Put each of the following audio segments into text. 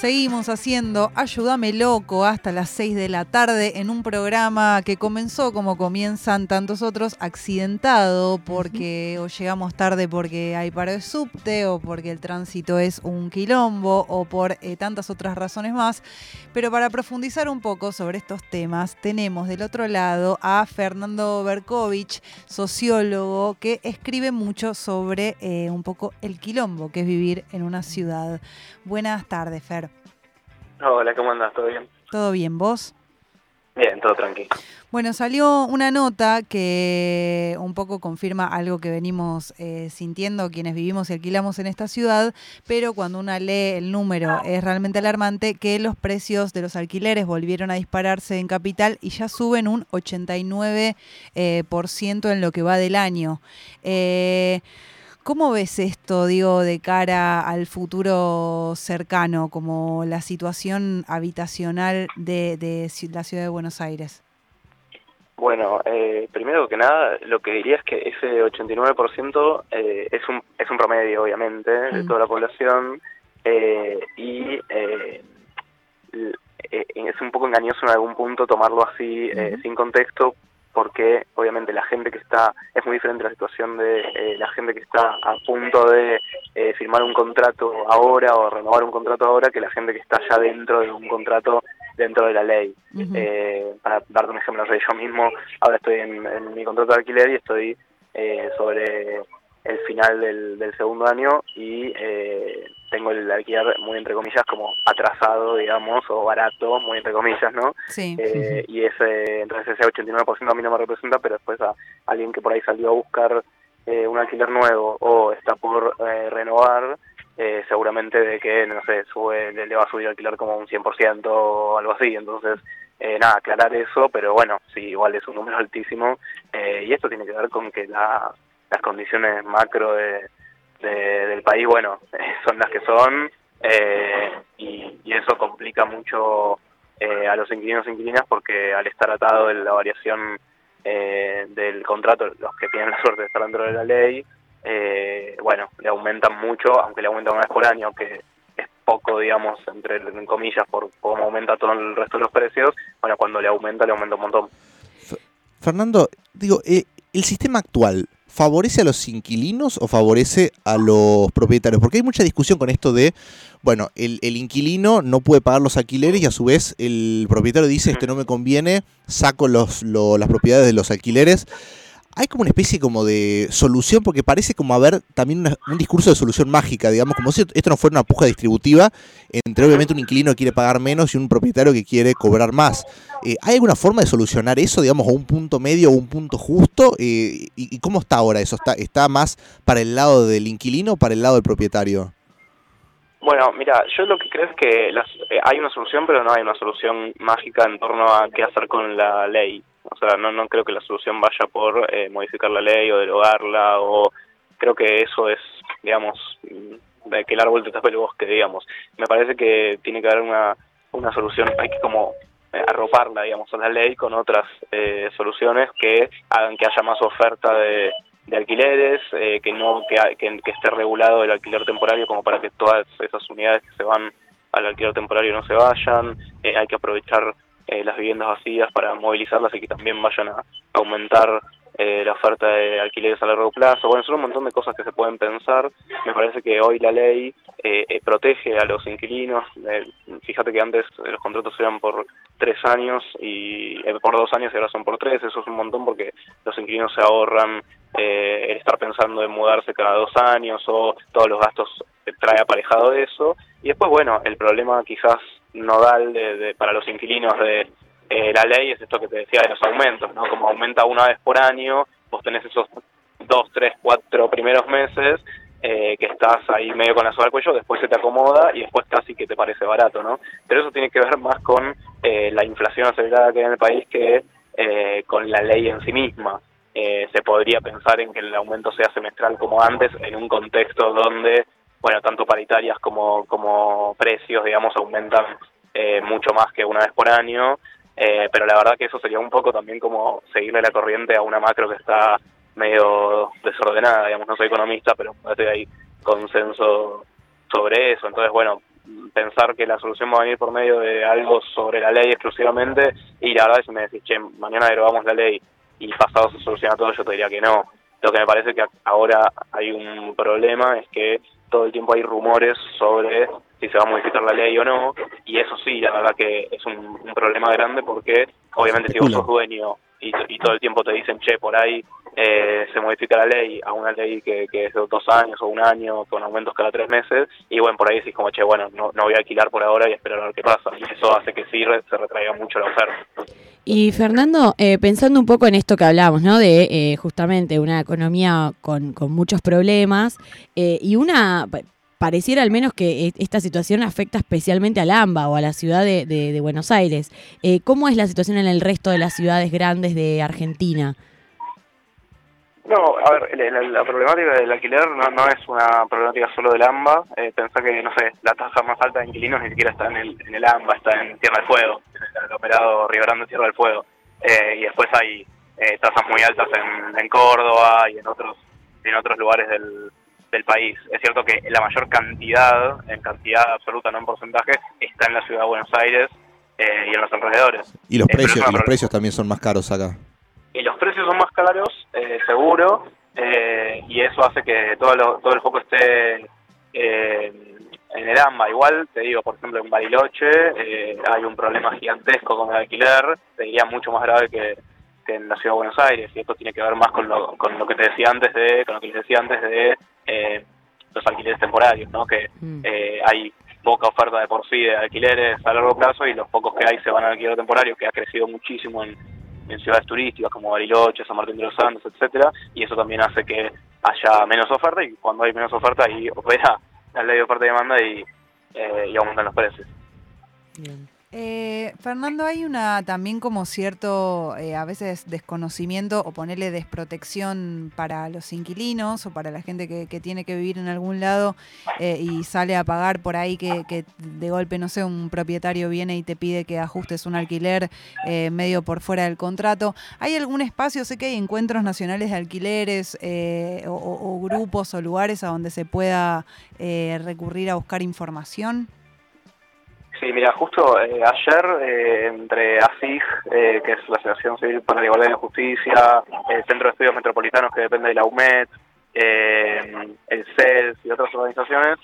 Seguimos haciendo Ayúdame Loco hasta las 6 de la tarde en un programa que comenzó como comienzan tantos otros, accidentado porque o llegamos tarde porque hay paro de subte o porque el tránsito es un quilombo o por eh, tantas otras razones más. Pero para profundizar un poco sobre estos temas, tenemos del otro lado a Fernando Berkovich, sociólogo, que escribe mucho sobre eh, un poco el quilombo que es vivir en una ciudad. Buenas tardes, Fer. Hola, ¿cómo andas? ¿Todo bien? ¿Todo bien? ¿Vos? Bien, todo tranquilo. Bueno, salió una nota que un poco confirma algo que venimos eh, sintiendo quienes vivimos y alquilamos en esta ciudad, pero cuando uno lee el número es realmente alarmante que los precios de los alquileres volvieron a dispararse en capital y ya suben un 89% eh, por ciento en lo que va del año. Eh, ¿Cómo ves esto, digo, de cara al futuro cercano, como la situación habitacional de, la ciudad de Buenos Aires? Bueno, eh, primero que nada, lo que diría es que ese 89% eh, es, un, es un promedio, obviamente, de mm. toda la población, eh, y eh, es un poco engañoso en algún punto tomarlo así, sin contexto, porque obviamente la gente que está, es muy diferente la situación de eh, la gente que está a punto de eh, firmar un contrato ahora o renovar un contrato ahora que la gente que está ya dentro de un contrato dentro de la ley. eh, para darte un ejemplo, yo mismo ahora estoy en, mi contrato de alquiler y estoy eh, sobre el final del, del segundo año y eh, tengo el alquiler muy entre comillas como atrasado, digamos, o barato, muy entre comillas, ¿no? Sí. Eh, y ese, entonces ese 89% a mí no me representa, pero después a alguien que por ahí salió a buscar eh, un alquiler nuevo o está por eh, renovar, eh, seguramente de que, no sé, sube, le, va a subir el alquiler como un 100% o algo así, entonces... Eh, nada, aclarar eso, pero bueno, sí, igual es un número altísimo eh, y esto tiene que ver con que la, las condiciones macro de, del país, bueno, son las que son eh, y, eso complica mucho eh, a los inquilinos e inquilinas porque al estar atado en la variación eh, del contrato, los que tienen la suerte de estar dentro de la ley, bueno, le aumentan mucho, aunque le aumentan una vez por año, que es poco, digamos, entre en comillas, por cómo aumenta todo el resto de los precios, bueno, cuando le aumenta, le aumenta un montón. Fernando, digo, el sistema actual, ¿favorece a los inquilinos o favorece a los propietarios? Porque hay mucha discusión con esto de, bueno, el, inquilino no puede pagar los alquileres y a su vez el propietario dice, esto no me conviene, saco los, las propiedades de los alquileres hay como una especie como de solución, porque parece como haber también un discurso de solución mágica, digamos, como si esto no fuera una puja distributiva entre obviamente un inquilino que quiere pagar menos y un propietario que quiere cobrar más. Eh, ¿Hay alguna forma de solucionar eso, digamos, a un punto medio o un punto justo? Eh, y, cómo está ahora eso? ¿Está, ¿Está más para el lado del inquilino o para el lado del propietario? Bueno, mira, yo lo que creo es que las, eh, hay una solución, pero no hay una solución mágica en torno a qué hacer con la ley. O sea, no, no creo que la solución vaya por eh, modificar la ley o derogarla, o creo que eso es, digamos, de que el árbol te tape el bosque, digamos. Me parece que tiene que haber una, una solución, hay que como eh, arroparla, digamos, a la ley con otras eh, soluciones que hagan que haya más oferta de, alquileres, eh, que no que, que, que, esté regulado el alquiler temporario como para que todas esas unidades que se van al alquiler temporario no se vayan, eh, hay que aprovechar eh, las viviendas vacías para movilizarlas y que también vayan a aumentar eh, la oferta de alquileres a largo plazo. Bueno, son un montón de cosas que se pueden pensar. Me parece que hoy la ley eh, eh protege a los inquilinos. Eh, fíjate que antes los contratos eran por tres años y por dos años y ahora son por tres. Eso es un montón porque los inquilinos se ahorran el estar pensando en mudarse cada dos años o todos los gastos trae aparejado eso. Y después, bueno, el problema quizás nodal de, de, para los inquilinos de eh, la ley es esto que te decía de los aumentos, ¿no? Como aumenta una vez por año, vos tenés esos dos, tres, cuatro primeros meses eh, que estás ahí medio con la soga al cuello, después se te acomoda y después casi que te parece barato, ¿no? Pero eso tiene que ver más con eh, la inflación acelerada que hay en el país que eh, con la ley en sí misma. Eh, se podría pensar en que el aumento sea semestral como antes, en un contexto donde bueno, tanto paritarias como, como precios, digamos, aumentan eh, mucho más que una vez por año, eh, pero la verdad que eso sería un poco también como seguirle la corriente a una macro que está medio desordenada, digamos, no soy economista, pero parece que hay consenso sobre eso, entonces bueno, pensar que la solución va a venir por medio de algo sobre la ley exclusivamente y la verdad es que me decís, che, mañana derogamos la ley y pasado se soluciona todo, yo te diría que no. Lo que me parece que ahora hay un problema es que todo el tiempo hay rumores sobre si se va a modificar la ley o no, y eso sí, la verdad que es un, problema grande porque obviamente si vos sos dueño y, y, todo el tiempo te dicen, che, por ahí eh, se modifica la ley a una ley que, que, es de dos años o un año con aumentos cada tres meses y bueno, por ahí decís como, che, bueno, no, no voy a alquilar por ahora y esperar a ver qué pasa. Y eso hace que sí se retraiga mucho la oferta. Y Fernando, eh, pensando un poco en esto que hablamos, ¿no? De eh, justamente una economía con, muchos problemas y una pareciera al menos que e, esta situación afecta especialmente al AMBA o a la ciudad de, de, Buenos Aires. Eh, ¿Cómo es la situación en el resto de las ciudades grandes de Argentina? No, a ver, la, problemática del alquiler no, es una problemática solo del AMBA. Eh, pensá que, no sé, la tasa más alta de inquilinos ni siquiera está en el, en el AMBA, está en Tierra del Fuego, el operado Río Grande Tierra del Fuego. Eh, y después hay eh, tasas muy altas en, en Córdoba y en otros en otros lugares del, del país. Es cierto que la mayor cantidad, en cantidad absoluta, no en porcentaje, está en la ciudad de Buenos Aires eh, y en los alrededores. Y los, eh, precios, y los precios también son más caros acá. Y los precios son más caros, eh, seguro, y eso hace que todo, todo el foco esté en el AMBA. Igual, te digo, por ejemplo, en Bariloche hay un problema gigantesco con el alquiler, te diría mucho más grave que, en la ciudad de Buenos Aires y esto tiene que ver más con lo, con lo que te decía antes de con lo que les decía antes de eh, los alquileres temporarios, ¿no? Que mm. eh, hay poca oferta de por sí de alquileres a largo plazo y los pocos que hay se van al alquiler temporario, que ha crecido muchísimo en, ciudades turísticas como Bariloche, San Martín de los Andes, etcétera, y eso también hace que haya menos oferta y cuando hay menos oferta ahí opera la ley de oferta y demanda y, eh, aumentan los precios. Eh, Fernando, hay una también como cierto, eh, a veces desconocimiento o ponerle desprotección para los inquilinos o para la gente que, tiene que vivir en algún lado eh, y sale a pagar por ahí que, de golpe, no sé, un propietario viene y te pide que ajustes un alquiler medio por fuera del contrato. ¿Hay algún espacio? Sé que hay encuentros nacionales de alquileres o, o, grupos o lugares a donde se pueda recurrir a buscar información. Sí, mira, justo eh, ayer eh, entre ASIG, eh, que es la Asociación Civil para la Igualdad y la Justicia, el Centro de Estudios Metropolitanos que depende de la UMED, el CES y otras organizaciones,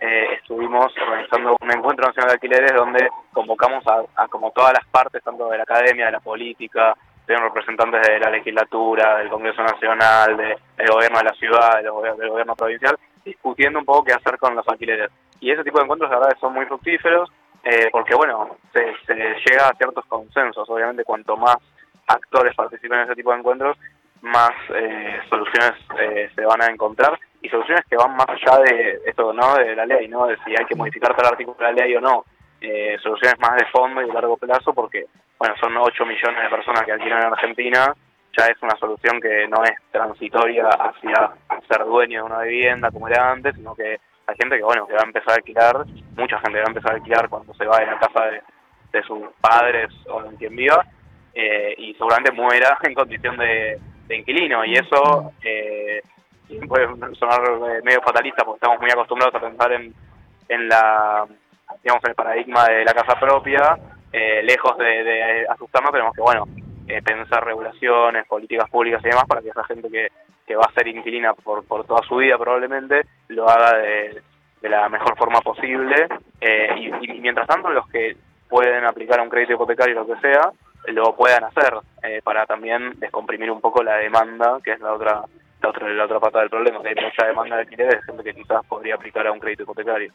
estuvimos organizando un encuentro nacional de alquileres donde convocamos a, como todas las partes, tanto de la academia, de la política, tenemos representantes de la legislatura, del Congreso Nacional, del gobierno de la ciudad, del, del gobierno provincial, discutiendo un poco qué hacer con los alquileres. Y ese tipo de encuentros, la verdad, son muy fructíferos eh, porque bueno, se, llega a ciertos consensos. Obviamente, cuanto más actores participen en ese tipo de encuentros, más eh, soluciones eh, se van a encontrar y soluciones que van más allá de esto, ¿no? De la ley, ¿no? De si hay que modificar tal artículo de la ley o no. soluciones más de fondo y de largo plazo, porque bueno, son 8 millones de personas que alquilan en Argentina. Ya es una solución que no es transitoria hacia ser dueño de una vivienda como era antes, sino que gente que bueno que va a empezar a alquilar, mucha gente va a empezar a alquilar cuando se va de la casa de, sus padres o en quien viva eh, y seguramente muera en condición de, inquilino y eso eh, puede sonar eh, medio fatalista porque estamos muy acostumbrados a pensar en, en la digamos el paradigma de la casa propia lejos de, de asustarnos tenemos que bueno pensar regulaciones políticas públicas y demás para que esa gente que que va a ser inquilina por, por toda su vida probablemente, lo haga de, la mejor forma posible. Eh, y, mientras tanto, los que pueden aplicar un crédito hipotecario, lo que sea, lo puedan hacer eh, para también descomprimir un poco la demanda, que es la otra la otra, la otra pata del problema, que hay mucha demanda de alquiler de gente que quizás podría aplicar a un crédito hipotecario.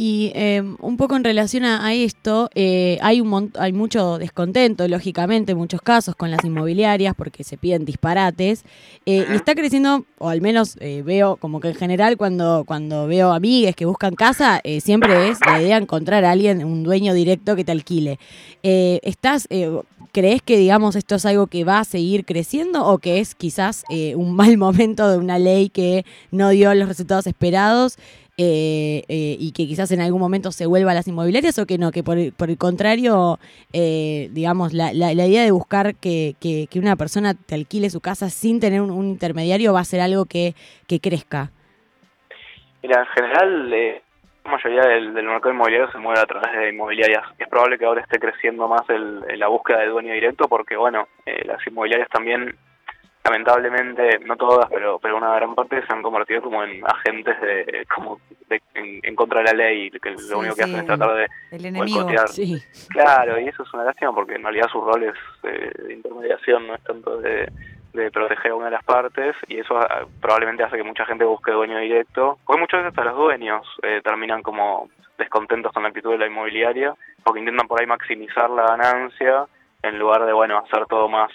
Y eh, un poco en relación a, esto, eh, hay, un hay mucho descontento, lógicamente, en muchos casos con las inmobiliarias porque se piden disparates. Eh, y está creciendo, o al menos veo como que en general cuando, cuando veo amigues que buscan casa, siempre es la idea encontrar a alguien, un dueño directo que te alquile. ¿Estás, crees que digamos esto es algo que va a seguir creciendo o que es quizás un mal momento de una ley que no dio los resultados esperados? Eh, eh, y que quizás en algún momento se vuelva a las inmobiliarias o que no, que por, por el contrario, eh, digamos, la, la, idea de buscar que, que, una persona te alquile su casa sin tener un, intermediario va a ser algo que, que crezca. Mira, en general, La mayoría del, del mercado inmobiliario se mueve a través de inmobiliarias. Es probable que ahora esté creciendo más el, la búsqueda del dueño directo porque, bueno, eh, las inmobiliarias también lamentablemente no todas pero pero una gran parte se han convertido como en agentes de como de, en, contra de la ley que lo único que hacen es tratar de el enemigo sí. claro y eso es una lástima porque en realidad su rol es eh, de intermediación no es tanto de, de proteger a una de las partes y eso ah, probablemente hace que mucha gente busque dueño directo porque muchas veces hasta los dueños eh, terminan como descontentos con la actitud de la inmobiliaria porque intentan por ahí maximizar la ganancia en lugar de bueno hacer todo más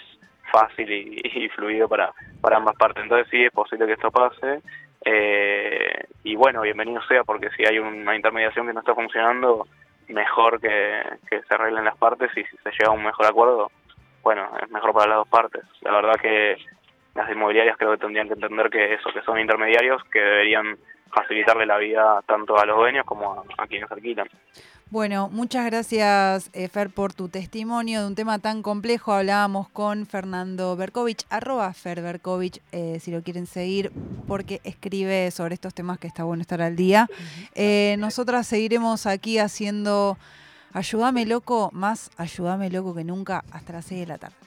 fácil y, fluido para, para ambas partes. Entonces sí es posible que esto pase. Eh, y bueno, bienvenido sea, porque si hay una intermediación que no está funcionando, mejor que, que se arreglen las partes y si se llega a un mejor acuerdo, bueno, es mejor para las dos partes. La verdad que las inmobiliarias creo que tendrían que entender que eso, que son intermediarios, que deberían facilitarle la vida tanto a los dueños como a, a quienes alquilan. Bueno, muchas gracias, eh, Fer, por tu testimonio de un tema tan complejo. Hablábamos con Fernando Berkovich, arroba Fer Berkovich, eh, si lo quieren seguir, porque escribe sobre estos temas que está bueno estar al día. Eh, nosotras seguiremos aquí haciendo Ayúdame Loco, más Ayúdame Loco que nunca, hasta las 6 de la tarde.